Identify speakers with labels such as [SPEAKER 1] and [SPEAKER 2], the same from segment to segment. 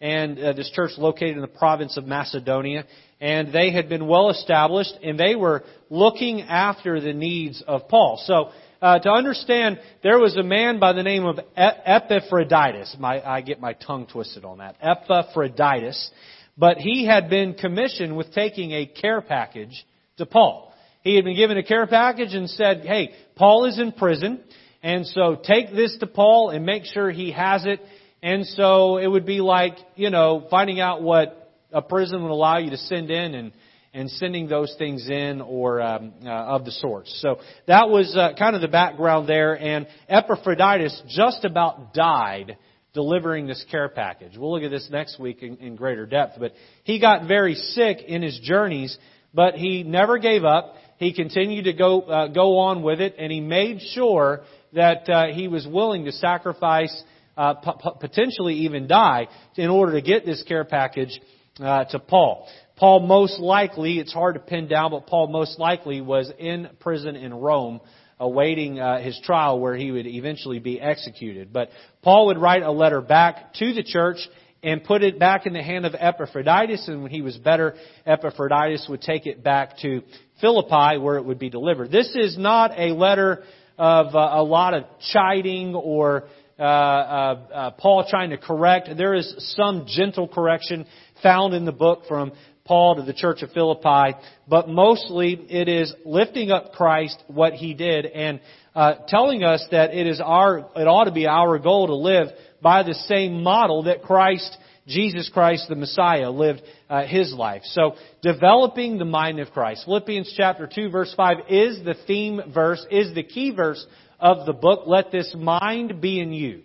[SPEAKER 1] and uh, this church located in the province of Macedonia. And they had been well established, and they were looking after the needs of Paul. So, uh, to understand, there was a man by the name of Epaphroditus. My, I get my tongue twisted on that. Epaphroditus. But he had been commissioned with taking a care package to Paul. He had been given a care package and said, hey, Paul is in prison, and so take this to Paul and make sure he has it and so it would be like, you know, finding out what a prison would allow you to send in and, and sending those things in or um, uh, of the sorts. So that was uh, kind of the background there. And Epaphroditus just about died delivering this care package. We'll look at this next week in, in greater depth. But he got very sick in his journeys, but he never gave up. He continued to go uh, go on with it, and he made sure that uh, he was willing to sacrifice uh, potentially even die in order to get this care package uh, to Paul. Paul most likely, it's hard to pin down, but Paul most likely was in prison in Rome awaiting uh, his trial where he would eventually be executed. But Paul would write a letter back to the church and put it back in the hand of Epaphroditus, and when he was better, Epaphroditus would take it back to Philippi where it would be delivered. This is not a letter of uh, a lot of chiding or uh, uh, uh, Paul trying to correct. There is some gentle correction found in the book from Paul to the church of Philippi, but mostly it is lifting up Christ, what he did, and uh, telling us that it is our, it ought to be our goal to live by the same model that Christ, Jesus Christ, the Messiah, lived uh, his life. So, developing the mind of Christ. Philippians chapter 2 verse 5 is the theme verse, is the key verse of the book, let this mind be in you,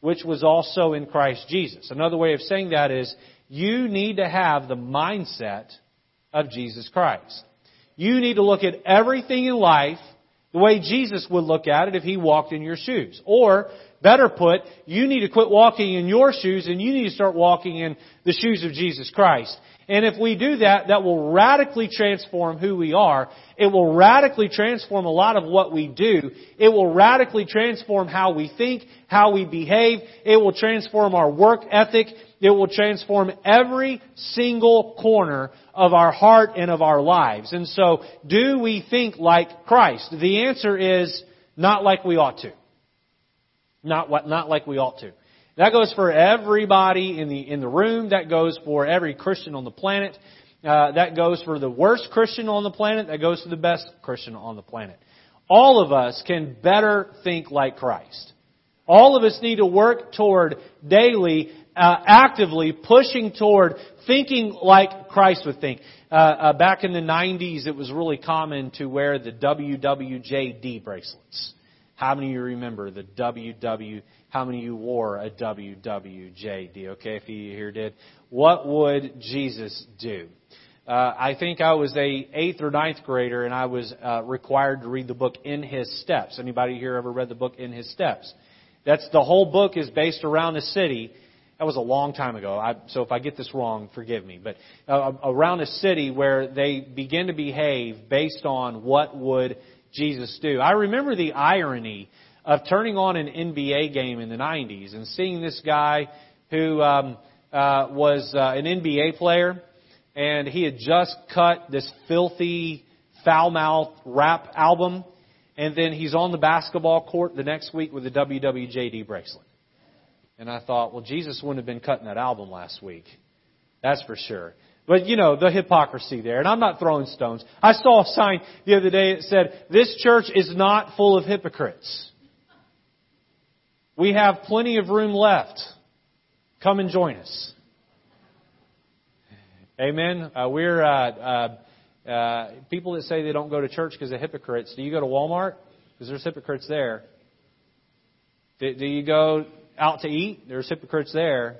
[SPEAKER 1] which was also in Christ Jesus. Another way of saying that is, you need to have the mindset of Jesus Christ. You need to look at everything in life the way Jesus would look at it if he walked in your shoes. Or, better put, you need to quit walking in your shoes and you need to start walking in the shoes of Jesus Christ. And if we do that, that will radically transform who we are. It will radically transform a lot of what we do. It will radically transform how we think, how we behave. It will transform our work ethic. It will transform every single corner of our heart and of our lives. And so, do we think like Christ? The answer is not like we ought to. Not, what, not like we ought to. That goes for everybody in the, in the room. That goes for every Christian on the planet. Uh, that goes for the worst Christian on the planet. That goes for the best Christian on the planet. All of us can better think like Christ. All of us need to work toward daily, uh, actively pushing toward thinking like Christ would think. Uh, uh back in the 90s, it was really common to wear the WWJD bracelets. How many of you remember the WW? How many of you wore a WWJD? Okay, if you here did. What would Jesus do? Uh, I think I was a eighth or ninth grader, and I was uh, required to read the book In His Steps. Anybody here ever read the book In His Steps? That's the whole book is based around a city. That was a long time ago. I, so if I get this wrong, forgive me. But uh, around a city where they begin to behave based on what would Jesus do. I remember the irony of turning on an NBA game in the 90s and seeing this guy who um, uh, was uh, an NBA player, and he had just cut this filthy, foul-mouthed rap album, and then he's on the basketball court the next week with a WWJD bracelet. And I thought, well, Jesus wouldn't have been cutting that album last week. That's for sure. But you know, the hypocrisy there. And I'm not throwing stones. I saw a sign the other day that said, this church is not full of hypocrites. We have plenty of room left. Come and join us. Amen. Uh, we're uh, uh, uh people that say they don't go to church because they're hypocrites. Do you go to Walmart? Because there's hypocrites there. Do, do you go out to eat? There's hypocrites there.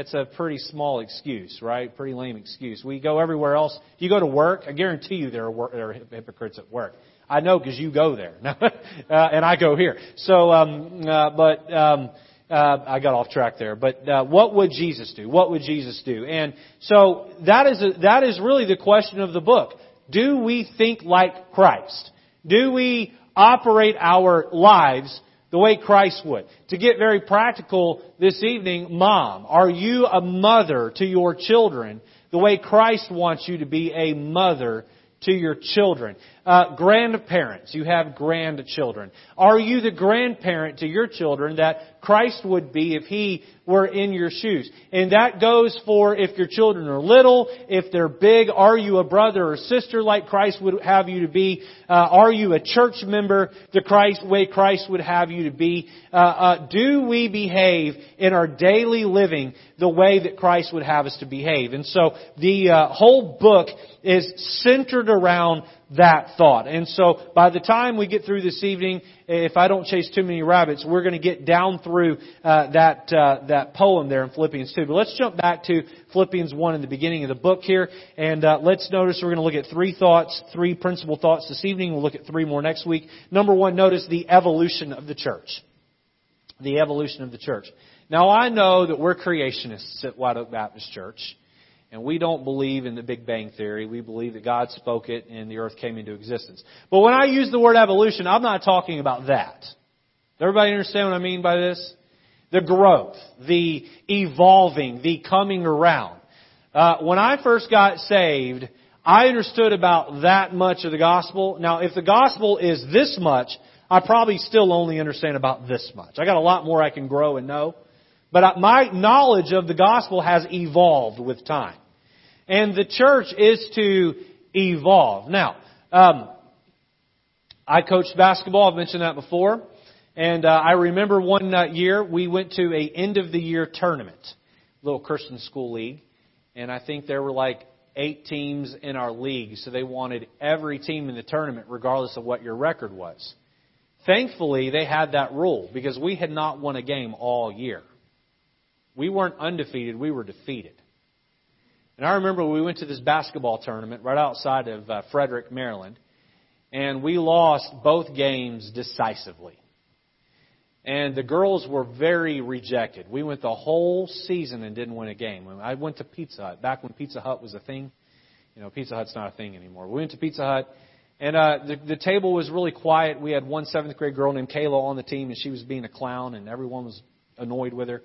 [SPEAKER 1] It's a pretty small excuse, right? Pretty lame excuse. We go everywhere else. You go to work, I guarantee you there are, work, there are hypocrites at work. I know because you go there, uh, and I go here. So, um, uh, but um, uh, I got off track there. But uh, what would Jesus do? What would Jesus do? And so that is a, that is really the question of the book. Do we think like Christ? Do we operate our lives the way Christ would. To get very practical this evening, mom, are you a mother to your children the way Christ wants you to be a mother to your children? Uh, grandparents, you have grandchildren. Are you the grandparent to your children that Christ would be if He were in your shoes? And that goes for if your children are little, if they're big, are you a brother or sister like Christ would have you to be? Uh, are you a church member the Christ way Christ would have you to be? Uh, uh, do we behave in our daily living the way that Christ would have us to behave? And so the uh, whole book is centered around that thought. And so by the time we get through this evening, if I don't chase too many rabbits, we're going to get down through uh, that uh, that poem there in Philippians 2. But let's jump back to Philippians 1 in the beginning of the book here, and uh, let's notice we're going to look at three thoughts, three principal thoughts this evening. We'll look at three more next week. Number one, notice the evolution of the church. The evolution of the church. Now I know that we're creationists at White Oak Baptist Church. And we don't believe in the Big Bang Theory. We believe that God spoke it and the earth came into existence. But when I use the word evolution, I'm not talking about that. Does everybody understand what I mean by this? The growth, the evolving, the coming around. Uh, when I first got saved, I understood about that much of the gospel. Now, if the gospel is this much, I probably still only understand about this much. I got a lot more I can grow and know. But my knowledge of the gospel has evolved with time. And the church is to evolve. Now, um, I coached basketball. I've mentioned that before. And uh, I remember one uh, year we went to a end of the year tournament, little Christian school league, and I think there were like eight teams in our league, so they wanted every team in the tournament, regardless of what your record was. Thankfully, they had that rule because we had not won a game all year. We weren't undefeated, we were defeated. And I remember we went to this basketball tournament right outside of uh, Frederick, Maryland, and we lost both games decisively. And the girls were very rejected. We went the whole season and didn't win a game. I went to Pizza Hut back when Pizza Hut was a thing. You know, Pizza Hut's not a thing anymore. We went to Pizza Hut, and uh, the, the table was really quiet. We had one seventh grade girl named Kayla on the team, and she was being a clown, and everyone was annoyed with her.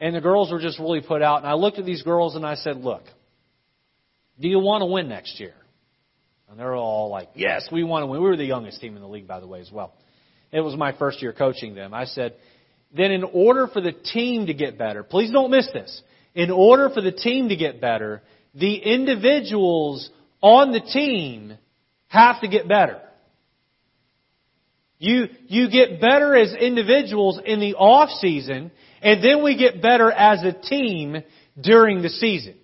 [SPEAKER 1] And the girls were just really put out. And I looked at these girls and I said, look, do you want to win next year? And they're all like, yes, we want to win. We were the youngest team in the league, by the way, as well. It was my first year coaching them. I said, then in order for the team to get better, please don't miss this. In order for the team to get better, the individuals on the team have to get better. You, you get better as individuals in the off season and then we get better as a team during the season.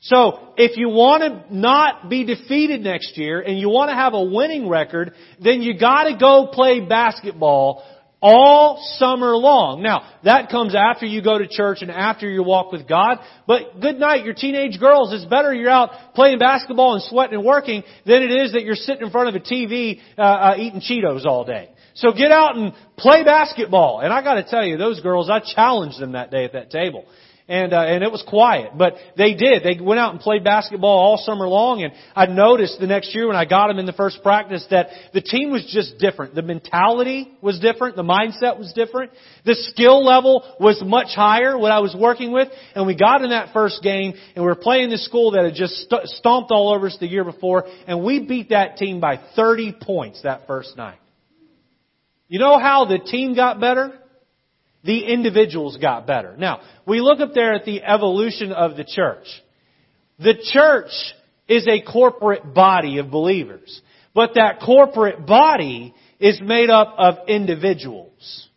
[SPEAKER 1] So, if you want to not be defeated next year and you want to have a winning record, then you gotta go play basketball all summer long. Now, that comes after you go to church and after you walk with God. But good night, your teenage girls. It's better you're out playing basketball and sweating and working than it is that you're sitting in front of a TV uh, uh, eating Cheetos all day. So get out and play basketball. And I got to tell you, those girls, I challenged them that day at that table. And uh, and it was quiet, but they did. They went out and played basketball all summer long. And I noticed the next year when I got them in the first practice that the team was just different. The mentality was different. The mindset was different. The skill level was much higher. What I was working with, and we got in that first game, and we were playing the school that had just st- stomped all over us the year before, and we beat that team by 30 points that first night. You know how the team got better? The individuals got better. Now, we look up there at the evolution of the church. The church is a corporate body of believers. But that corporate body is made up of individuals.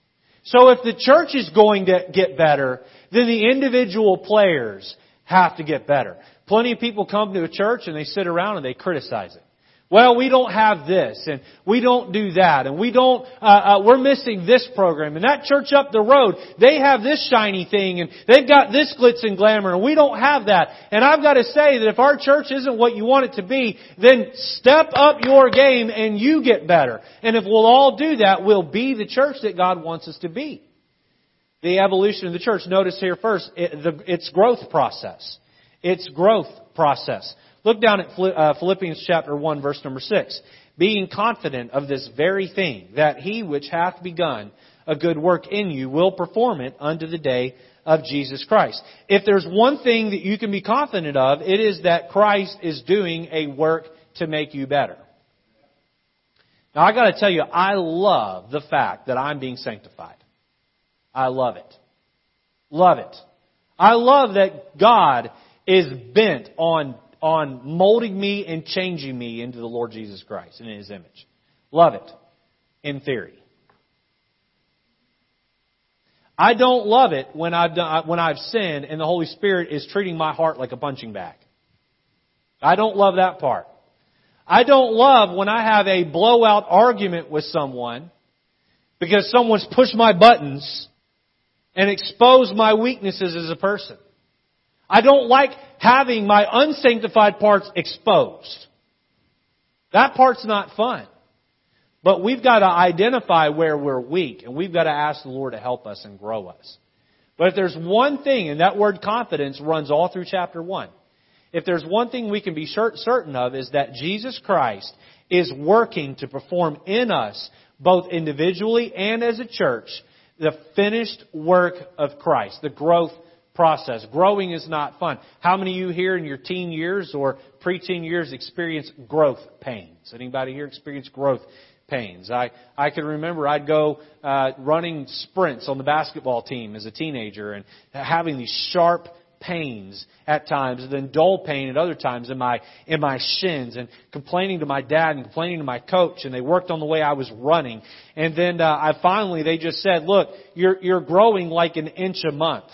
[SPEAKER 1] So if the church is going to get better, then the individual players have to get better. Plenty of people come to a church and they sit around and they criticize it. Well, we don't have this, and we don't do that, and we don't, uh, uh, we're missing this program, and that church up the road, they have this shiny thing, and they've got this glitz and glamour, and we don't have that. And I've got to say that if our church isn't what you want it to be, then step up your game and you get better. And if we'll all do that, we'll be the church that God wants us to be. The evolution of the church, notice here first, it, the, its growth process. Its growth process. Look down at uh, Philippians chapter 1 verse number 6. being confident of this very thing, that he which hath begun a good work in you will perform it unto the day of Jesus Christ. If there's one thing that you can be confident of, it is that Christ is doing a work to make you better. Now I gotta tell you, I love the fact that I'm being sanctified. I love it. Love it. I love that God is bent on, on molding me and changing me into the Lord Jesus Christ and in His image. Love it. In theory. I don't love it when I've done, when I've sinned and the Holy Spirit is treating my heart like a punching bag. I don't love that part. I don't love when I have a blowout argument with someone because someone's pushed my buttons and exposed my weaknesses as a person. I don't like having my unsanctified parts exposed. That part's not fun. But we've got to identify where we're weak, and we've got to ask the Lord to help us and grow us. But if there's one thing, and that word confidence runs all through chapter 1, if there's one thing we can be certain of is that Jesus Christ is working to perform in us, both individually and as a church, the finished work of Christ, the growth process. Growing is not fun. How many of you here in your teen years or pre-teen years experience growth pains? Anybody here experience growth pains. I, I can remember I'd go uh, running sprints on the basketball team as a teenager and having these sharp pains at times, and then dull pain at other times in my in my shins, and complaining to my dad and complaining to my coach, and they worked on the way I was running, and then uh, I finally they just said, "Look, you're you're growing like an inch a month.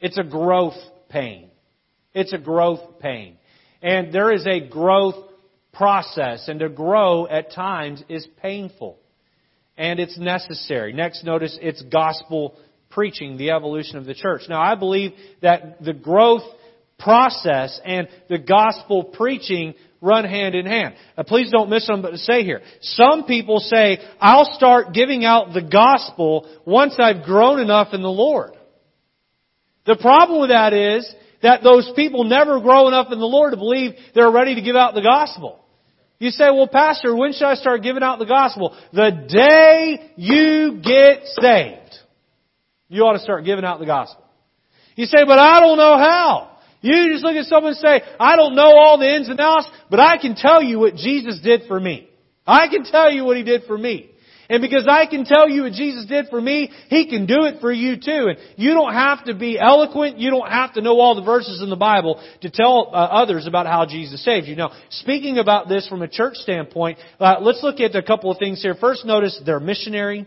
[SPEAKER 1] It's a growth pain. It's a growth pain, and there is a growth process, and to grow at times is painful. And it's necessary. Next, notice it's gospel preaching, the evolution of the church. Now, I believe that the growth process and the gospel preaching run hand in hand. Now, please don't miss something to say here. Some people say, I'll start giving out the gospel once I've grown enough in the Lord. The problem with that is that those people never grow enough in the Lord to believe they're ready to give out the gospel. You say, well, Pastor, when should I start giving out the gospel? The day you get saved. You ought to start giving out the gospel. You say, but I don't know how. You just look at someone and say, I don't know all the ins and outs, but I can tell you what Jesus did for me. I can tell you what He did for me. And because I can tell you what Jesus did for me, He can do it for you too. And you don't have to be eloquent. You don't have to know all the verses in the Bible to tell uh, others about how Jesus saved you. Now, speaking about this from a church standpoint, uh, let's look at a couple of things here. First, notice they're missionary.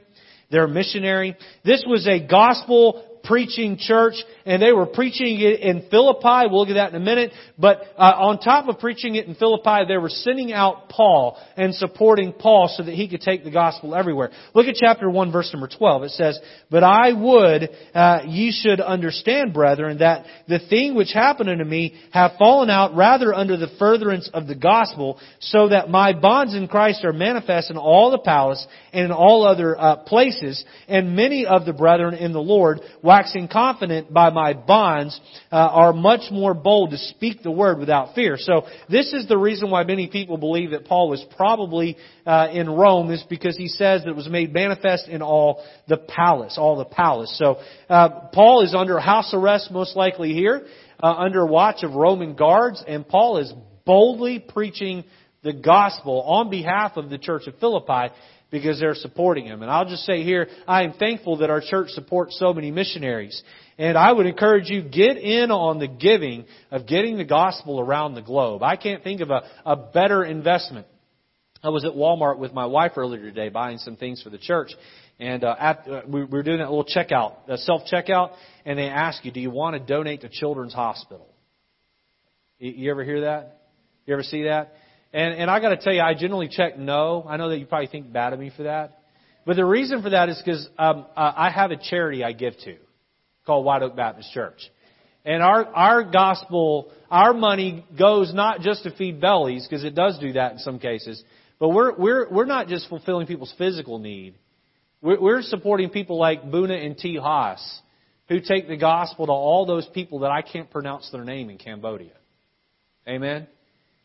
[SPEAKER 1] They're missionary. This was a gospel preaching church, and they were preaching it in Philippi. We'll look at that in a minute. But uh, on top of preaching it in Philippi, they were sending out Paul and supporting Paul so that he could take the gospel everywhere. Look at chapter 1, verse number 12. It says, But I would uh, ye should understand, brethren, that the thing which happened unto me have fallen out rather under the furtherance of the gospel, so that my bonds in Christ are manifest in all the palace and in all other uh, places, and many of the brethren in the Lord, waxing confident by my bonds, uh, are much more bold to speak the word without fear. So this is the reason why many people believe that Paul was probably uh, in Rome is because he says that it was made manifest in all the palace, all the palace. So uh, Paul is under house arrest most likely here, uh, under watch of Roman guards, and Paul is boldly preaching the gospel on behalf of the church of Philippi because they're supporting him. And I'll just say here, I am thankful that our church supports so many missionaries. And I would encourage you, get in on the giving of getting the gospel around the globe. I can't think of a, a better investment. I was at Walmart with my wife earlier today buying some things for the church. And uh, at, uh, we were doing that little checkout, uh, self checkout, and they ask you, do you want to donate to Children's Hospital? You, you ever hear that? You ever see that? And, and I got to tell you, I generally check no. I know that you probably think bad of me for that. But the reason for that is because um, uh, I have a charity I give to called White Oak Baptist Church. And our, our gospel, our money goes not just to feed bellies, because it does do that in some cases, but we're, we're, we're not just fulfilling people's physical need. We're, we're supporting people like Buna and T. Haas, who take the gospel to all those people that I can't pronounce their name in Cambodia. Amen?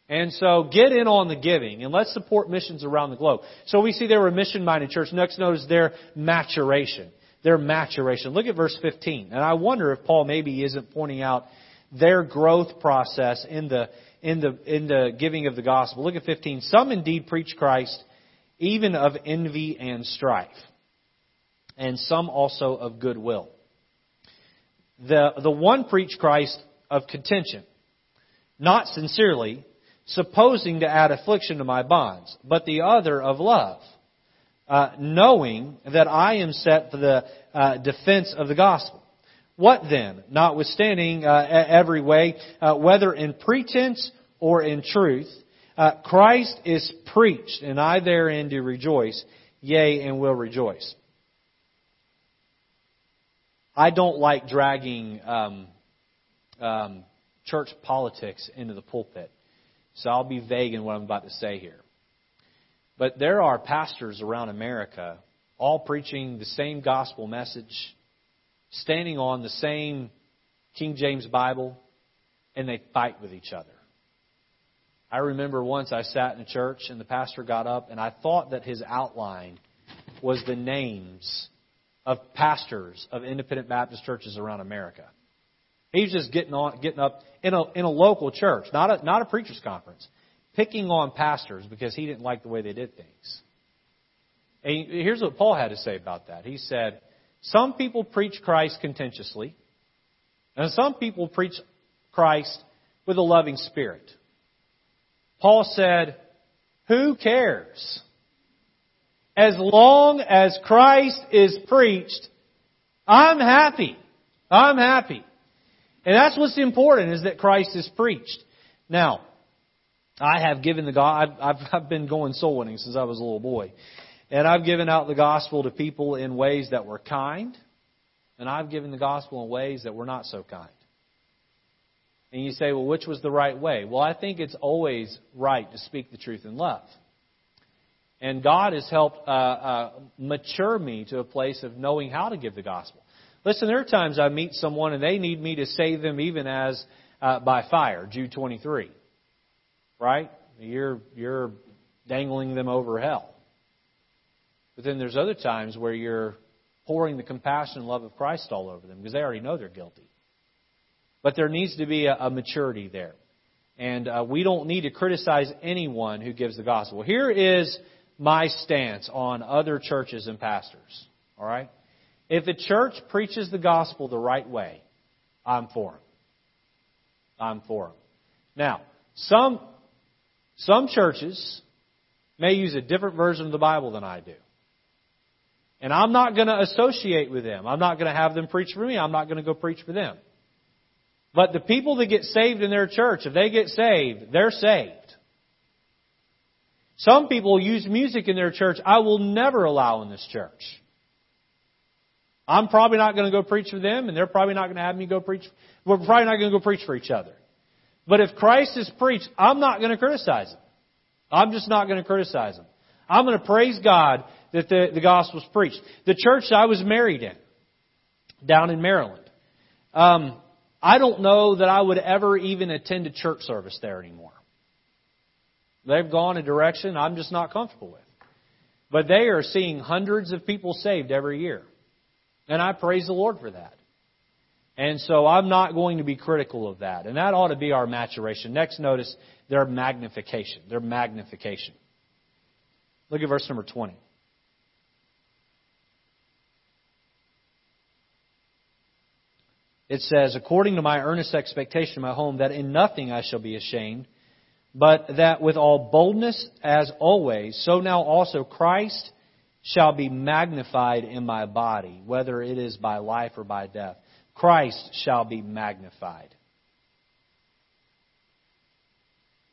[SPEAKER 1] And so get in on the giving and let's support missions around the globe. So we see they were a mission minded church. Next notice their maturation. Their maturation. Look at verse 15. And I wonder if Paul maybe isn't pointing out their growth process in the, in the, in the giving of the gospel. Look at 15. Some indeed preach Christ, even of envy and strife, and some also of goodwill. The, the one preach Christ of contention, not sincerely, supposing to add affliction to my bonds, but the other of love, uh, knowing that I am set for the uh, defense of the gospel. What then? Notwithstanding uh, every way, uh, whether in pretense or in truth, uh, Christ is preached, and I therein do rejoice, yea, and will rejoice. I don't like dragging um, um, church politics into the pulpit. So I'll be vague in what I'm about to say here. But there are pastors around America all preaching the same gospel message, standing on the same King James Bible, and they fight with each other. I remember once I sat in a church and the pastor got up and I thought that his outline was the names of pastors of independent Baptist churches around America. He's just getting on, getting up in a in a local church, not a not a preachers conference, picking on pastors because he didn't like the way they did things. And here's what Paul had to say about that. He said, "Some people preach Christ contentiously, and some people preach Christ with a loving spirit." Paul said, "Who cares? As long as Christ is preached, I'm happy. I'm happy." And that's what's important is that Christ is preached. Now, I have given the God. I've, I've been going soul winning since I was a little boy, and I've given out the gospel to people in ways that were kind, and I've given the gospel in ways that were not so kind. And you say, well, which was the right way? Well, I think it's always right to speak the truth in love. And God has helped uh, uh, mature me to a place of knowing how to give the gospel. Listen, there are times I meet someone and they need me to save them even as uh, by fire, Jude 23. Right? You're, you're dangling them over hell. But then there's other times where you're pouring the compassion and love of Christ all over them because they already know they're guilty. But there needs to be a, a maturity there. And uh, we don't need to criticize anyone who gives the gospel. Here is my stance on other churches and pastors. All right? If a church preaches the gospel the right way, I'm for them. I'm for them. Now, some, some churches may use a different version of the Bible than I do. And I'm not going to associate with them. I'm not going to have them preach for me. I'm not going to go preach for them. But the people that get saved in their church, if they get saved, they're saved. Some people use music in their church I will never allow in this church. I'm probably not going to go preach for them, and they're probably not going to have me go preach. We're probably not going to go preach for each other. But if Christ is preached, I'm not going to criticize him. I'm just not going to criticize him. I'm going to praise God that the, the gospel was preached. The church I was married in, down in Maryland, um, I don't know that I would ever even attend a church service there anymore. They've gone a direction I'm just not comfortable with. But they are seeing hundreds of people saved every year. And I praise the Lord for that. And so I'm not going to be critical of that. And that ought to be our maturation. Next, notice their magnification. Their magnification. Look at verse number 20. It says, According to my earnest expectation in my home, that in nothing I shall be ashamed, but that with all boldness, as always, so now also Christ shall be magnified in my body, whether it is by life or by death. Christ shall be magnified.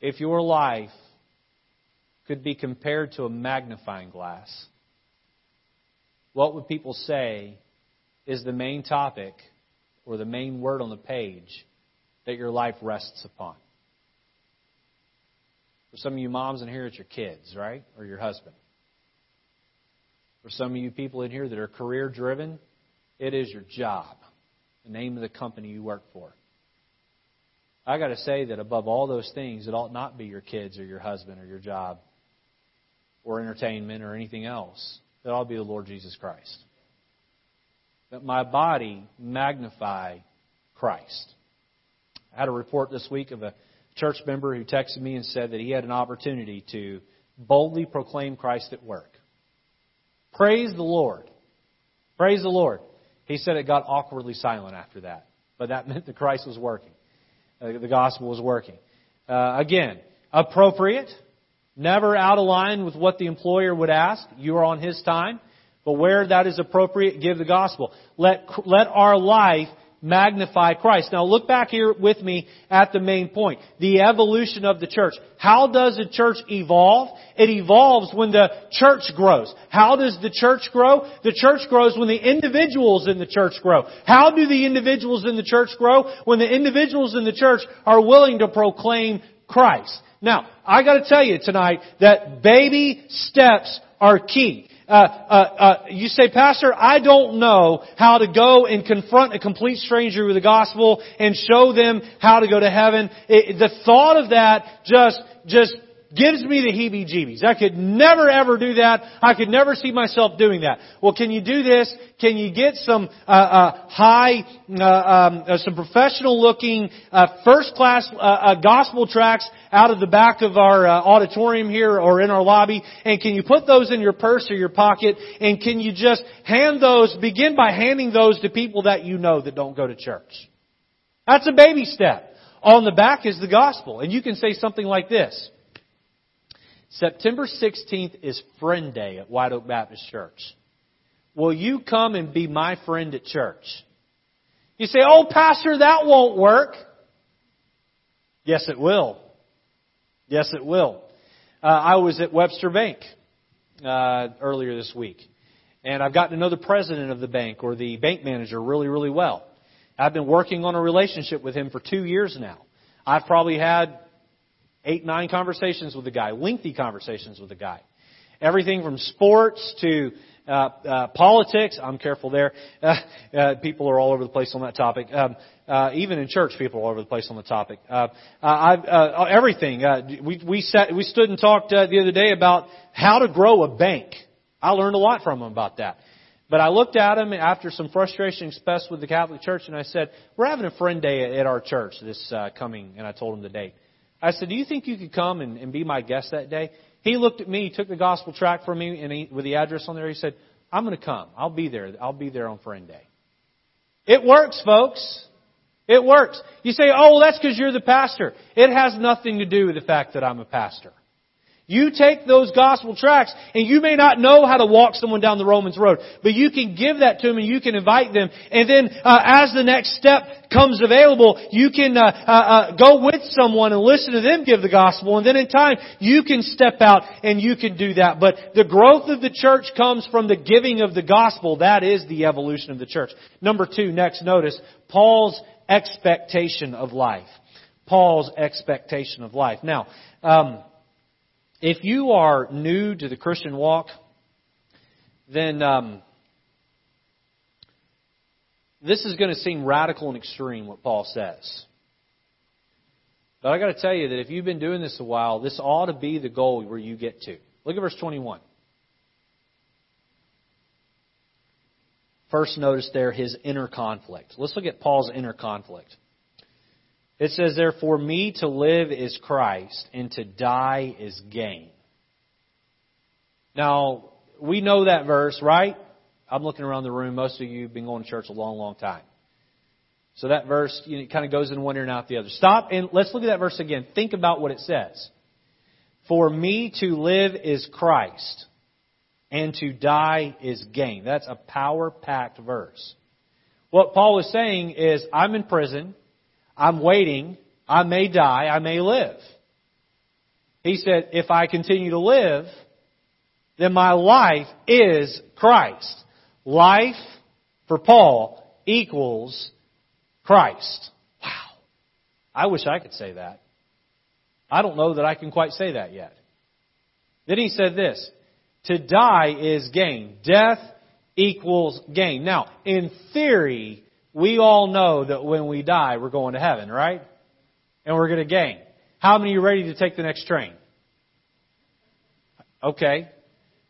[SPEAKER 1] If your life could be compared to a magnifying glass, what would people say is the main topic or the main word on the page that your life rests upon? For some of you moms in here, it's your kids, right? Or your husband. For some of you people in here that are career driven, it is your job, the name of the company you work for. I got to say that above all those things, it ought not be your kids or your husband or your job or entertainment or anything else. It ought to be the Lord Jesus Christ. That my body magnify Christ. I had a report this week of a church member who texted me and said that he had an opportunity to boldly proclaim Christ at work. Praise the Lord. Praise the Lord. He said it got awkwardly silent after that, but that meant the Christ was working. Uh, the gospel was working. Uh, again, appropriate, never out of line with what the employer would ask. You are on his time. But where that is appropriate, give the gospel. Let, let our life magnify Christ. Now look back here with me at the main point. The evolution of the church. How does a church evolve? It evolves when the church grows. How does the church grow? The church grows when the individuals in the church grow. How do the individuals in the church grow? When the individuals in the church are willing to proclaim Christ. Now, I gotta tell you tonight that baby steps are key. Uh, uh, uh, you say, Pastor, I don't know how to go and confront a complete stranger with the gospel and show them how to go to heaven. It, the thought of that just, just gives me the heebie-jeebies. I could never ever do that. I could never see myself doing that. Well, can you do this? Can you get some uh, uh, high, uh, um, uh, some professional-looking, uh, first-class uh, gospel tracts out of the back of our auditorium here or in our lobby? And can you put those in your purse or your pocket? And can you just hand those? Begin by handing those to people that you know that don't go to church. That's a baby step. On the back is the gospel, and you can say something like this. September 16th is Friend Day at White Oak Baptist Church. Will you come and be my friend at church? You say, oh, Pastor, that won't work. Yes, it will. Yes, it will. Uh, I was at Webster Bank uh, earlier this week, and I've gotten to know the president of the bank or the bank manager really, really well. I've been working on a relationship with him for two years now. I've probably had eight, nine conversations with the guy, lengthy conversations with the guy. Everything from sports to uh, uh, politics. I'm careful there. Uh, uh, people are all over the place on that topic. Um, uh, even in church, people are all over the place on the topic. Uh, I've, everything. Uh, we we sat, we stood and talked uh, the other day about how to grow a bank. I learned a lot from him about that. But I looked at him after some frustration expressed with the Catholic Church, and I said, "We're having a friend day at our church this uh, coming," and I told him the date. I said, Do you think you could come and, and be my guest that day? He looked at me, took the gospel tract from me, and he, with the address on there, he said, I'm going to come. I'll be there. I'll be there on Friend Day. It works, folks. It works. You say, oh, well, that's because you're the pastor. It has nothing to do with the fact that I'm a pastor. You take those gospel tracts, and you may not know how to walk someone down the Romans road, but you can give that to them and you can invite them. And then, uh, as the next step comes available, you can uh, uh, uh, go with someone and listen to them give the gospel. And then in time, you can step out and you can do that. But the growth of the church comes from the giving of the gospel. That is the evolution of the church. Number two, next notice, Paul's expectation of life. Paul's expectation of life. Now, um, if you are new to the Christian walk, then um, this is going to seem radical and extreme, what Paul says. But I got to tell you that if you've been doing this a while, this ought to be the goal where you get to. Look at verse 21. First, notice there his inner conflict. Let's look at Paul's inner conflict. It says, Therefore, for me to live is Christ, and to die is gain. Now, we know that verse, right? I'm looking around the room. Most of you have been going to church a long, long time. So that verse you know, kind of goes in one ear and out the other. Stop and let's look at that verse again. Think about what it says. For me to live is Christ, and to die is gain. That's a power packed verse. What Paul is saying is, I'm in prison. I'm waiting. I may die. I may live. He said, if I continue to live, then my life is Christ. Life for Paul equals Christ. Wow. I wish I could say that. I don't know that I can quite say that yet. Then he said this, to die is gain. Death equals gain. Now, in theory, we all know that when we die, we're going to heaven, right? and we're going to gain. How many are ready to take the next train? Okay.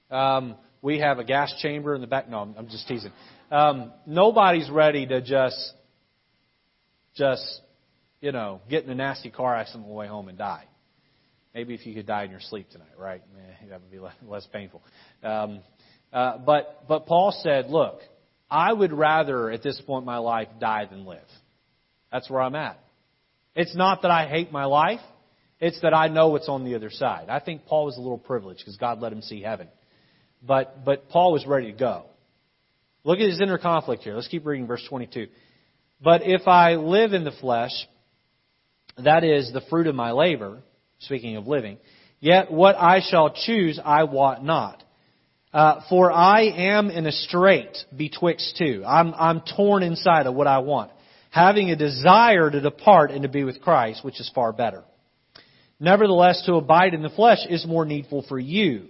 [SPEAKER 1] Um, we have a gas chamber in the back. No, I'm, just teasing. Um, nobody's ready to just, just, you know, get in a nasty car accident on the way home and die. Maybe if you could die in your sleep tonight, right? Eh, that would be less, less painful. Um, uh, but but Paul said, look, I would rather at this point in my life die than live. That's where I'm at. It's not that I hate my life. It's that I know what's on the other side. I think Paul was a little privileged because God let him see heaven. But, but Paul was ready to go. Look at his inner conflict here. Let's keep reading verse 22. But if I live in the flesh, that is the fruit of my labor, speaking of living, yet what I shall choose I wot not. Uh, for I am in a strait betwixt two. I'm, I'm torn inside of what I want, having a desire to depart and to be with Christ, which is far better. Nevertheless, to abide in the flesh is more needful for you.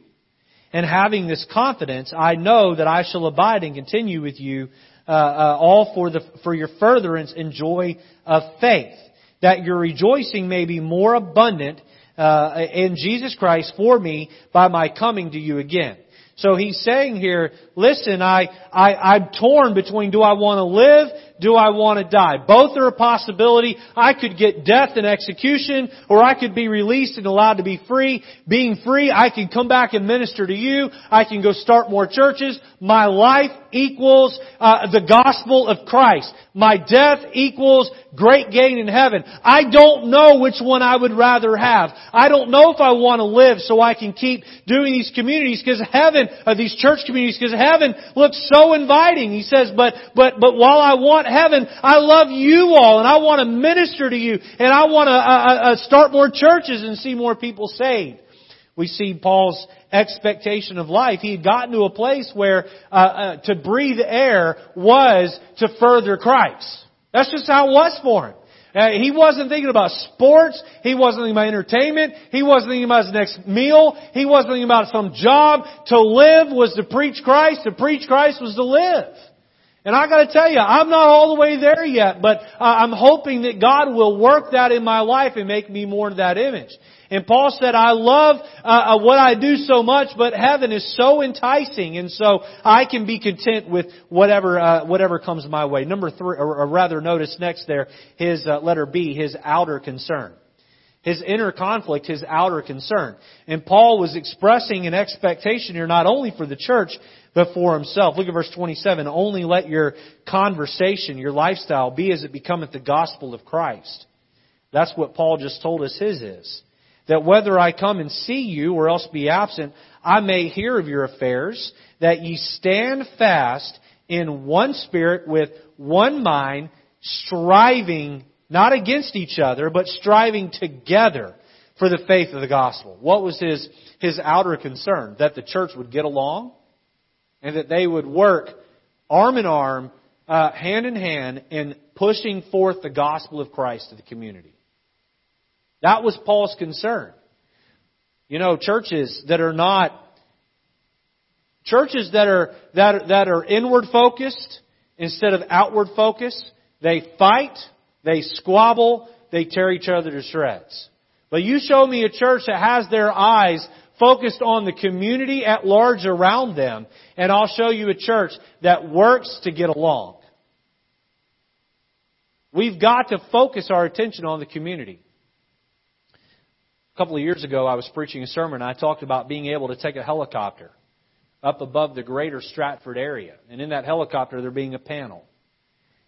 [SPEAKER 1] And having this confidence, I know that I shall abide and continue with you, uh, uh, all for the for your furtherance and joy of faith, that your rejoicing may be more abundant uh, in Jesus Christ for me by my coming to you again. So he's saying here, listen, I, I, I'm torn between do I want to live do I want to die? Both are a possibility. I could get death and execution, or I could be released and allowed to be free. Being free, I can come back and minister to you. I can go start more churches. My life equals uh, the gospel of Christ. My death equals great gain in heaven. I don't know which one I would rather have. I don't know if I want to live so I can keep doing these communities because heaven, uh, these church communities, because heaven looks so inviting. He says, but, but, but while I want heaven, I love you all and I want to minister to you and I want to uh, uh, uh, start more churches and see more people saved. We see Paul's expectation of life. He had gotten to a place where uh, uh, to breathe air was to further Christ. That's just how it was for him. Uh, he wasn't thinking about sports. He wasn't thinking about entertainment. He wasn't thinking about his next meal. He wasn't thinking about some job. To live was to preach Christ. To preach Christ was to live. And I gotta tell you, I'm not all the way there yet, but uh, I'm hoping that God will work that in my life and make me more that image. And Paul said, I love uh, uh, what I do so much, but heaven is so enticing, and so I can be content with whatever uh, whatever comes my way. Number three, or, rather, notice next there his uh, letter B, his outer concern. His inner conflict, his outer concern. And Paul was expressing an expectation here not only for the church, but for himself. Look at verse 27. Only let your conversation, your lifestyle be as it becometh the gospel of Christ. That's what Paul just told us his is. That whether I come and see you or else be absent, I may hear of your affairs, that ye stand fast in one spirit with one mind, striving not against each other, but striving together for the faith of the gospel. What was his, his outer concern? That the church would get along? And that they would work arm in arm, uh, hand in hand, in pushing forth the gospel of Christ to the community. That was Paul's concern. You know, churches that are not churches that are that that are inward focused instead of outward focused, they fight, they squabble, they tear each other to shreds. But you show me a church that has their eyes focused on the community at large around them, and I'll show you a church that works to get along. We've got to focus our attention on the community. A couple of years ago, I was preaching a sermon, and I talked about being able to take a helicopter up above the greater Stratford area. And in that helicopter, there being a panel.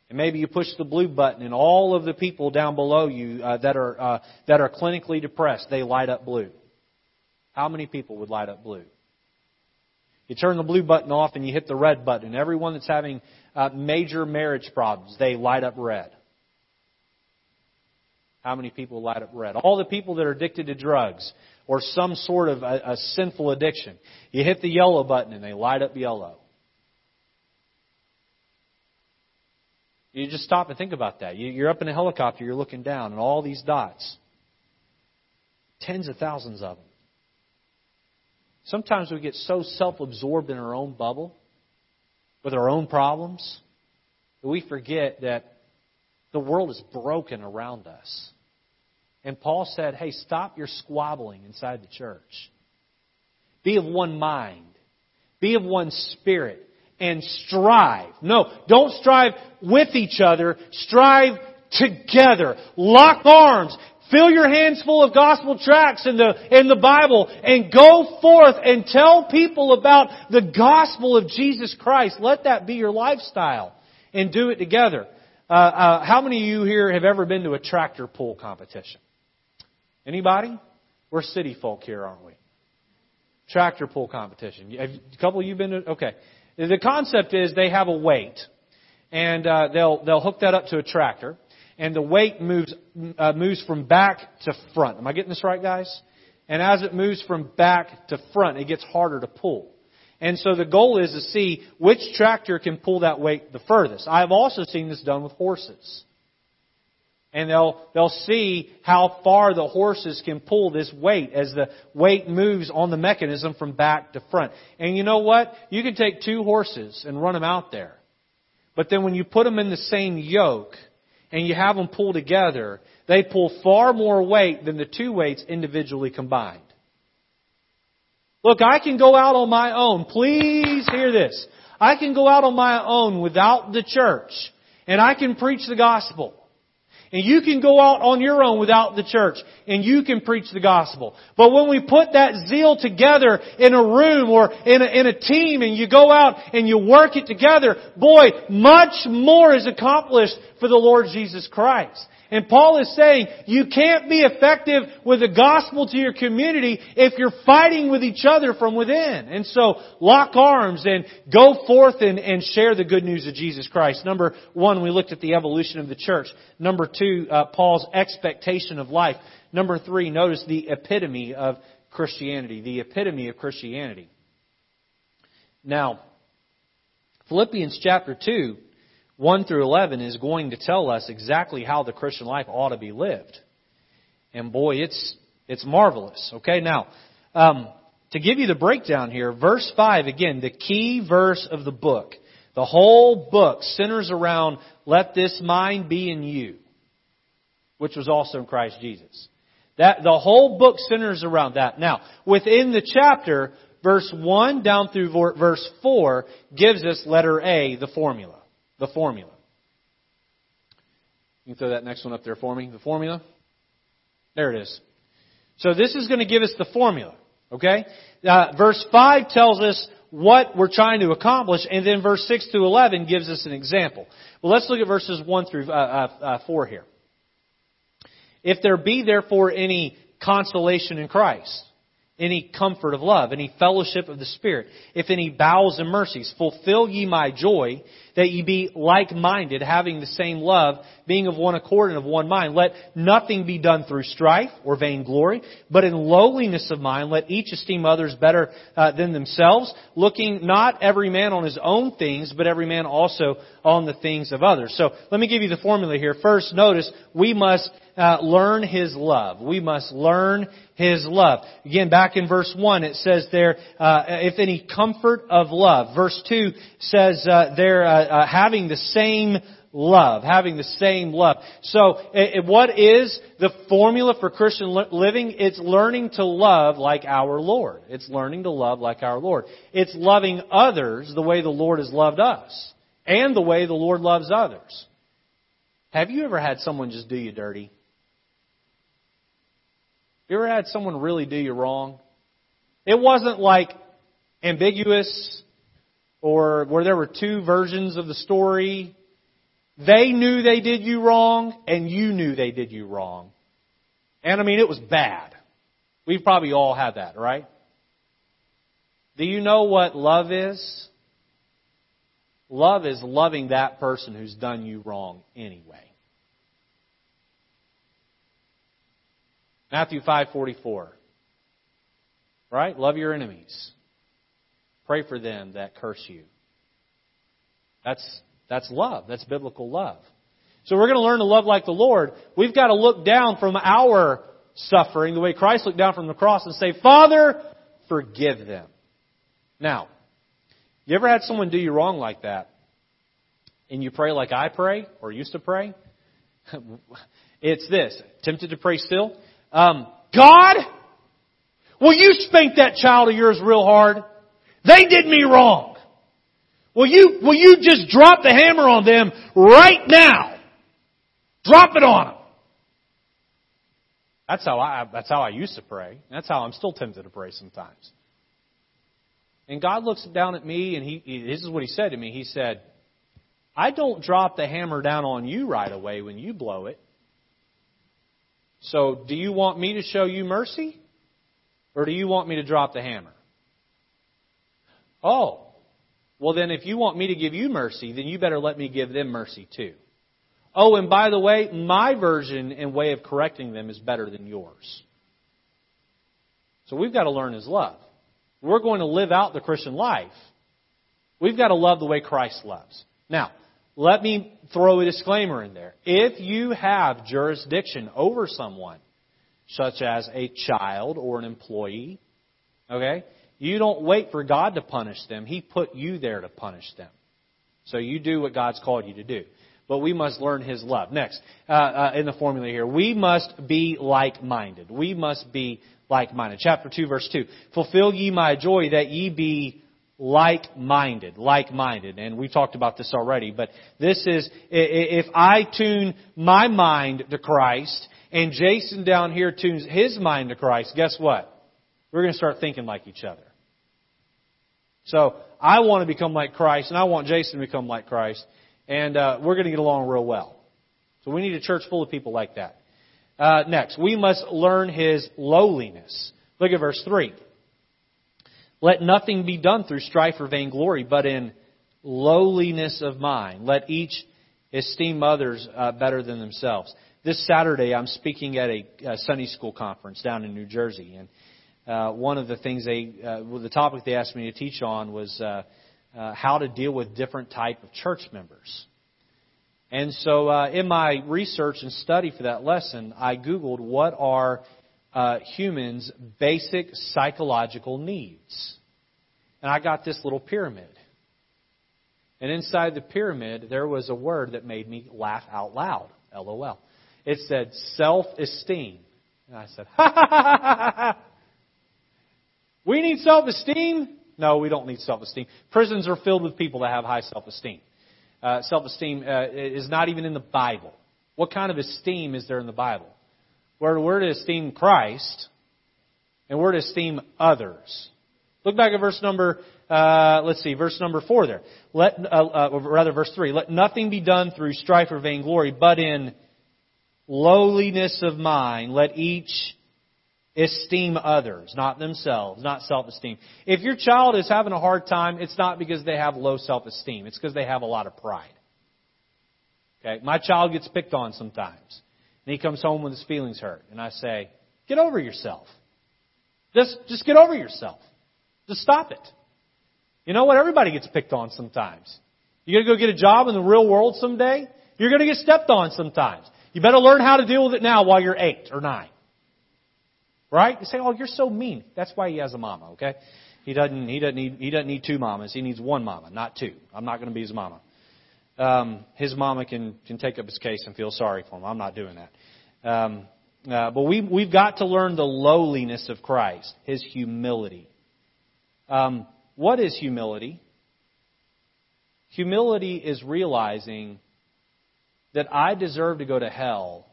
[SPEAKER 1] And maybe you push the blue button, and all of the people down below you uh, that are uh, that are clinically depressed, they light up blue. How many people would light up blue? You turn the blue button off and you hit the red button. Everyone that's having uh, major marriage problems, they light up red. How many people light up red? All the people that are addicted to drugs or some sort of a, a sinful addiction. You hit the yellow button and they light up yellow. You just stop and think about that. You're up in a helicopter, you're looking down, and all these dots. Tens of thousands of them. Sometimes we get so self absorbed in our own bubble with our own problems that we forget that the world is broken around us. And Paul said, hey, stop your squabbling inside the church. Be of one mind. Be of one spirit. And strive. No, don't strive with each other. Strive together. Lock arms. Fill your hands full of gospel tracts in the, in the Bible and go forth and tell people about the gospel of Jesus Christ. Let that be your lifestyle and do it together. Uh, uh, how many of you here have ever been to a tractor pull competition? Anybody? We're city folk here, aren't we? Tractor pull competition. Have, a couple of you been to? Okay. The concept is they have a weight, and uh, they'll they'll hook that up to a tractor, and the weight moves uh, moves from back to front. Am I getting this right, guys? And as it moves from back to front, it gets harder to pull. And so the goal is to see which tractor can pull that weight the furthest. I've also seen this done with horses and they'll, they'll see how far the horses can pull this weight as the weight moves on the mechanism from back to front. And you know what? You can take two horses and run them out there. But then when you put them in the same yoke and you have them pull together, they pull far more weight than the two weights individually combined. Look, I can go out on my own. Please hear this. I can go out on my own without the church and I can preach the gospel. And you can go out on your own without the church and you can preach the gospel. But when we put that zeal together in a room or in a, in a team and you go out and you work it together, boy, much more is accomplished for the Lord Jesus Christ. And Paul is saying you can't be effective with the gospel to your community if you're fighting with each other from within. And so lock arms and go forth and, and share the good news of Jesus Christ. Number one, we looked at the evolution of the church. Number two, uh, Paul's expectation of life. Number three, notice the epitome of Christianity. The epitome of Christianity. Now, Philippians chapter 2 1 through 11 is going to tell us exactly how the Christian life ought to be lived. And boy, it's, it's marvelous. Okay, now, um, to give you the breakdown here, verse 5, again, the key verse of the book. The whole book centers around, let this mind be in you, which was also in Christ Jesus. That, the whole book centers around that. Now, within the chapter, verse 1 down through verse 4 gives us letter A, the formula the formula. You can throw that next one up there for me. The formula. There it is. So this is going to give us the formula. Okay? Uh, verse 5 tells us what we're trying to accomplish, and then verse 6 to 11 gives us an example. Well, let's look at verses 1 through uh, uh, uh 4 here. If there be therefore any consolation in Christ, any comfort of love, any fellowship of the Spirit, if any bowels and mercies, fulfill ye my joy, that ye be like-minded, having the same love, being of one accord and of one mind. Let nothing be done through strife or vainglory, but in lowliness of mind let each esteem others better uh, than themselves, looking not every man on his own things, but every man also on the things of others. So let me give you the formula here. First, notice we must uh, learn His love. We must learn His love. Again, back in verse 1, it says there, uh, if any comfort of love. Verse 2 says uh, they're uh, uh, having the same love, having the same love. So, it, what is the formula for Christian living? It's learning to love like our Lord. It's learning to love like our Lord. It's loving others the way the Lord has loved us, and the way the Lord loves others. Have you ever had someone just do you dirty? You ever had someone really do you wrong? It wasn't like ambiguous or where there were two versions of the story. They knew they did you wrong and you knew they did you wrong. And I mean, it was bad. We've probably all had that, right? Do you know what love is? Love is loving that person who's done you wrong anyway. Matthew 5:44. Right? Love your enemies. Pray for them that curse you. That's that's love. That's biblical love. So we're going to learn to love like the Lord. We've got to look down from our suffering the way Christ looked down from the cross and say, "Father, forgive them." Now, you ever had someone do you wrong like that? And you pray like I pray or used to pray? It's this. Tempted to pray still. Um, God, will you spank that child of yours real hard? They did me wrong. Will you, will you just drop the hammer on them right now? Drop it on them. That's how I, that's how I used to pray. That's how I'm still tempted to pray sometimes. And God looks down at me and he, this is what he said to me. He said, I don't drop the hammer down on you right away when you blow it. So do you want me to show you mercy? Or do you want me to drop the hammer? Oh, well then if you want me to give you mercy, then you better let me give them mercy too. Oh, and by the way, my version and way of correcting them is better than yours. So we've got to learn His love. We're going to live out the Christian life. We've got to love the way Christ loves. Now, let me throw a disclaimer in there. If you have jurisdiction over someone, such as a child or an employee, okay, you don't wait for God to punish them. He put you there to punish them. So you do what God's called you to do but we must learn His love. Next, uh, uh, in the formula here, we must be like-minded. We must be like-minded. Chapter 2, verse 2. Fulfill ye my joy that ye be like-minded, like-minded. And we talked about this already, but this is, if I tune my mind to Christ, and Jason down here tunes his mind to Christ, guess what? We're going to start thinking like each other. So, I want to become like Christ, and I want Jason to become like Christ and uh, we're going to get along real well. So we need a church full of people like that. Uh, next, we must learn his lowliness. Look at verse 3. Let nothing be done through strife or vainglory, but in lowliness of mind. Let each esteem others uh, better than themselves. This Saturday, I'm speaking at a, a Sunday school conference down in New Jersey, and uh, one of the things they, uh, well, the topic they asked me to teach on was uh, uh, how to deal with different type of church members. And so, uh, in my research and study for that lesson, I googled what are uh, humans' basic psychological needs, and I got this little pyramid. And inside the pyramid, there was a word that made me laugh out loud. LOL. It said self-esteem. And I said, ha ha ha ha ha! We need self-esteem? No, we don't need self-esteem. Prisons are filled with people that have high self-esteem. Uh, self-esteem uh, is not even in the Bible. What kind of esteem is there in the Bible? Where we're to esteem Christ and we're to esteem others. Look back at verse number, uh, let's see, verse number four there. Let, uh, uh, rather verse three. Let nothing be done through strife or vainglory, but in lowliness of mind, let each esteem others, not themselves, not self-esteem. If your child is having a hard time, it's not because they have low self-esteem. It's because they have a lot of pride. Okay? My child gets picked on sometimes. And he comes home with his feelings hurt. And I say, get over yourself. Just, just get over yourself. Just stop it. You know what? Everybody gets picked on sometimes. You gotta go get a job in the real world someday? You're gonna get stepped on sometimes. You better learn how to deal with it now while you're eight or nine. Right? You say, "Oh, you're so mean." That's why he has a mama. Okay? He doesn't. He doesn't need. He doesn't need two mamas. He needs one mama, not two. I'm not going to be his mama. Um, his mama can can take up his case and feel sorry for him. I'm not doing that. Um, uh, but we we've got to learn the lowliness of Christ, His humility. Um, what is humility? Humility is realizing that I deserve to go to hell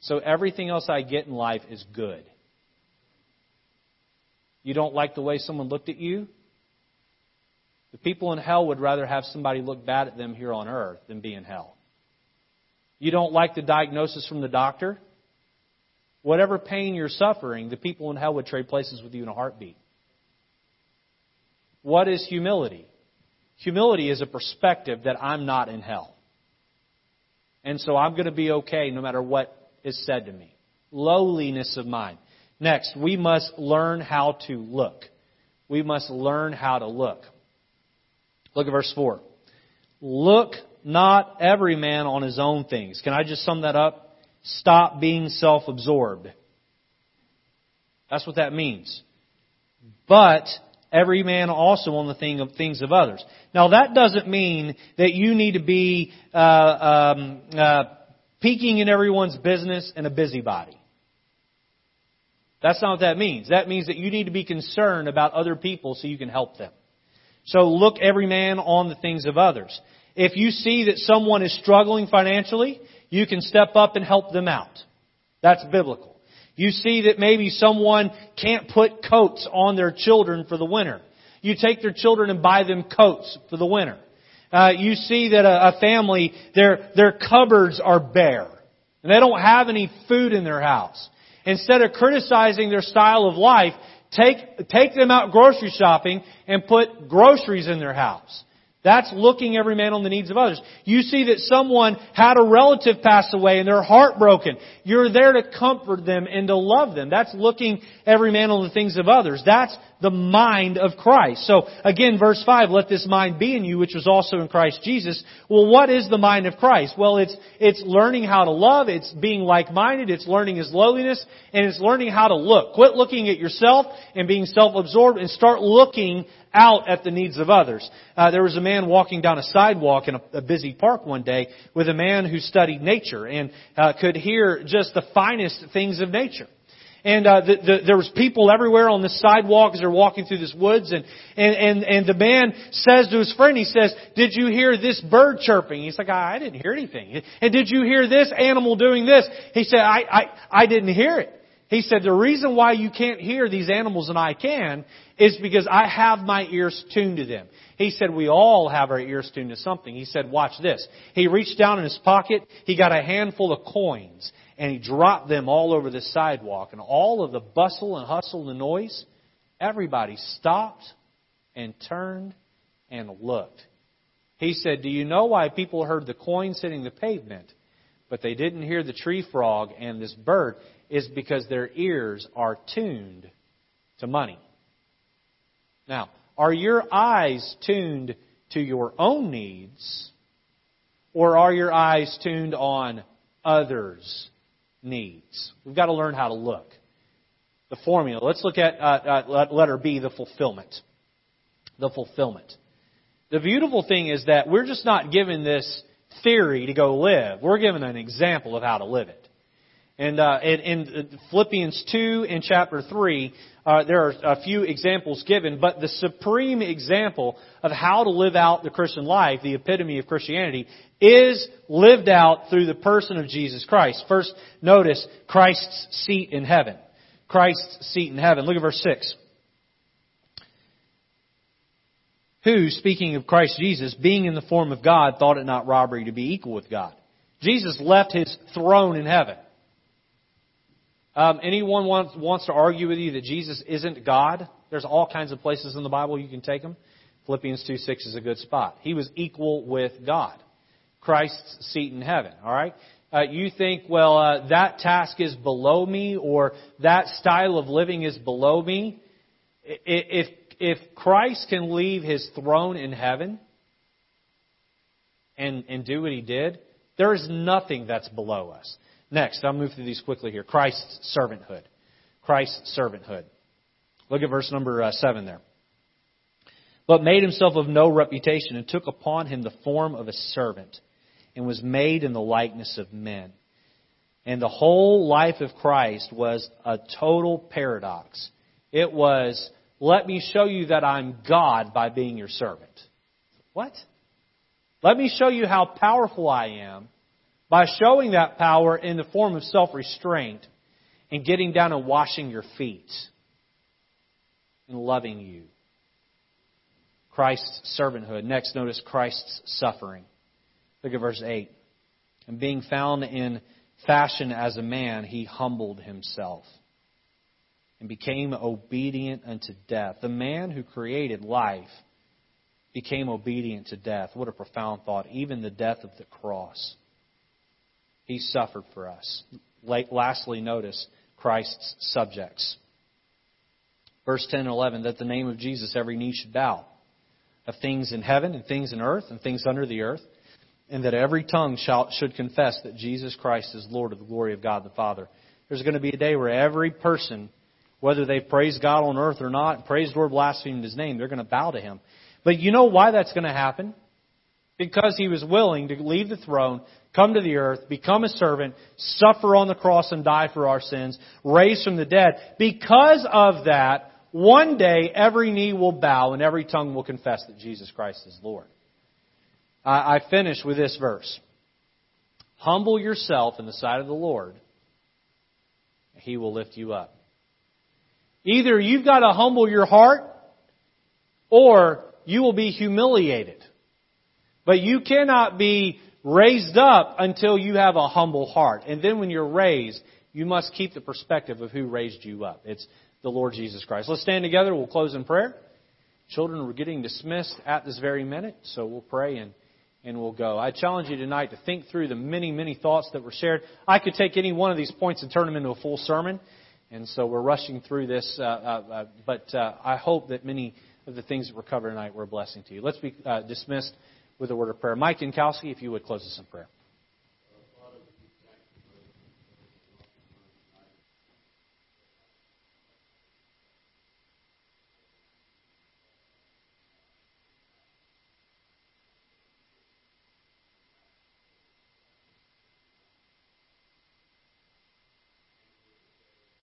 [SPEAKER 1] so everything else I get in life is good. You don't like the way someone looked at you? The people in hell would rather have somebody look bad at them here on earth than be in hell. You don't like the diagnosis from the doctor? Whatever pain you're suffering, the people in hell would trade places with you in a heartbeat. What is humility? Humility is a perspective that I'm not in hell. And so I'm going to be okay no matter what is said to me. Lowliness of mind. Next, we must learn how to look. We must learn how to look. Look at verse 4. Look not every man on his own things. Can I just sum that up? Stop being self-absorbed. That's what that means. But every man also on the thing of things of others. Now that doesn't mean that you need to be uh, um, uh, peeking in everyone's business, and a busybody. That's not what that means. That means that you need to be concerned about other people so you can help them. So look every man on the things of others. If you see that someone is struggling financially, you can step up and help them out. That's biblical. You see that maybe someone can't put coats on their children for the winter. You take their children and buy them coats for the winter. Uh, you see that a, a family, their, their cupboards are bare. And they don't have any food in their house. Instead of criticizing their style of life, take, take them out grocery shopping and put groceries in their house. That's looking every man on the needs of others. You see that someone had a relative pass away and they're heartbroken. You're there to comfort them and to love them. That's looking every man on the things of others. That's the mind of Christ. So again, verse 5, let this mind be in you, which was also in Christ Jesus. Well, what is the mind of Christ? Well, it's, it's learning how to love, it's being like-minded, it's learning His lowliness, and it's learning how to look. Quit looking at yourself and being self-absorbed and start looking out at the needs of others. Uh, there was a man walking down a sidewalk in a, a, busy park one day with a man who studied nature and uh, could hear just the finest things of nature. And uh, the, the, there was people everywhere on the sidewalk as they're walking through this woods. And, and, and, and the man says to his friend, he says, did you hear this bird chirping? He's like, I, I didn't hear anything. And did you hear this animal doing this? He said, I, I, I didn't hear it. He said, the reason why you can't hear these animals and I can is because I have my ears tuned to them. He said, we all have our ears tuned to something. He said, watch this. He reached down in his pocket, he got a handful of coins, and he dropped them all over the sidewalk. And all of the bustle and hustle and noise, everybody stopped and turned and looked. He said, do you know why people heard the coins hitting the pavement, but they didn't hear the tree frog and this bird? is because their ears are tuned to money. Now, are your eyes tuned to your own needs, or are your eyes tuned on others' needs? We've got to learn how to look. The formula. Let's look at uh, uh, letter B, the fulfillment. The fulfillment. The beautiful thing is that we're just not given this theory to go live. We're given an example of how to live it. And uh, in, in, Philippians 2 and chapter 3, uh, there are a few examples given, but the supreme example of how to live out the Christian life, the epitome of Christianity, is lived out through the person of Jesus Christ. First, notice Christ's seat in heaven. Christ's seat in heaven. Look at verse 6. Who, speaking of Christ Jesus, being in the form of God, thought it not robbery to be equal with God. Jesus left his throne in heaven. Um, anyone wants, wants to argue with you that Jesus isn't God? There's all kinds of places in the Bible you can take them. Philippians 2 6 is a good spot. He was equal with God. Christ's seat in heaven. All right? Uh, you think, well, uh, that task is below me or that style of living is below me. If, if Christ can leave his throne in heaven and, and do what he did, there is nothing that's below us. Next, I'll move through these quickly here. Christ's servanthood. Christ's servanthood. Look at verse number uh, 7 there. But made himself of no reputation and took upon him the form of a servant and was made in the likeness of men. And the whole life of Christ was a total paradox. It was, let me show you that I'm God by being your servant. What? Let me show you how powerful I am by showing that power in the form of self-restraint and getting down and washing your feet and loving you. Christ's servanthood. Next, notice Christ's suffering. Look at verse 8. And being found in fashion as a man, he humbled himself and became obedient unto death. The man who created life became obedient to death. What a profound thought. Even the death of the cross. He suffered for us. Lastly, notice Christ's subjects. Verse 10 and 11, that the name of Jesus every knee should bow, of things in heaven and things in earth and things under the earth, and that every tongue shall, should confess that Jesus Christ is Lord of the glory of God the Father. There's going to be a day where every person, whether they praise God on earth or not, praised or blasphemed His name, they're going to bow to Him. But you know why that's going to happen? Because He was willing to leave the throne, come to the earth, become a servant, suffer on the cross and die for our sins, raised from the dead. Because of that, one day every knee will bow and every tongue will confess that Jesus Christ is Lord. I, I finish with this verse. Humble yourself in the sight of the Lord, He will lift you up. Either you've got to humble your heart, or you will be humiliated. But you cannot be raised up until you have a humble heart. And then when you're raised, you must keep the perspective of who raised you up. It's the Lord Jesus Christ. Let's stand together. We'll close in prayer. Children, we're getting dismissed at this very minute, so we'll pray and, and we'll go. I challenge you tonight to think through the many, many thoughts that were shared. I could take any one of these points and turn them into a full sermon, and so we're rushing through this, uh, uh, uh, but uh, I hope that many of the things that were covered tonight were a blessing to you. Let's be uh, dismissed with a word of prayer. Mike Yankowski, if you would close us in prayer.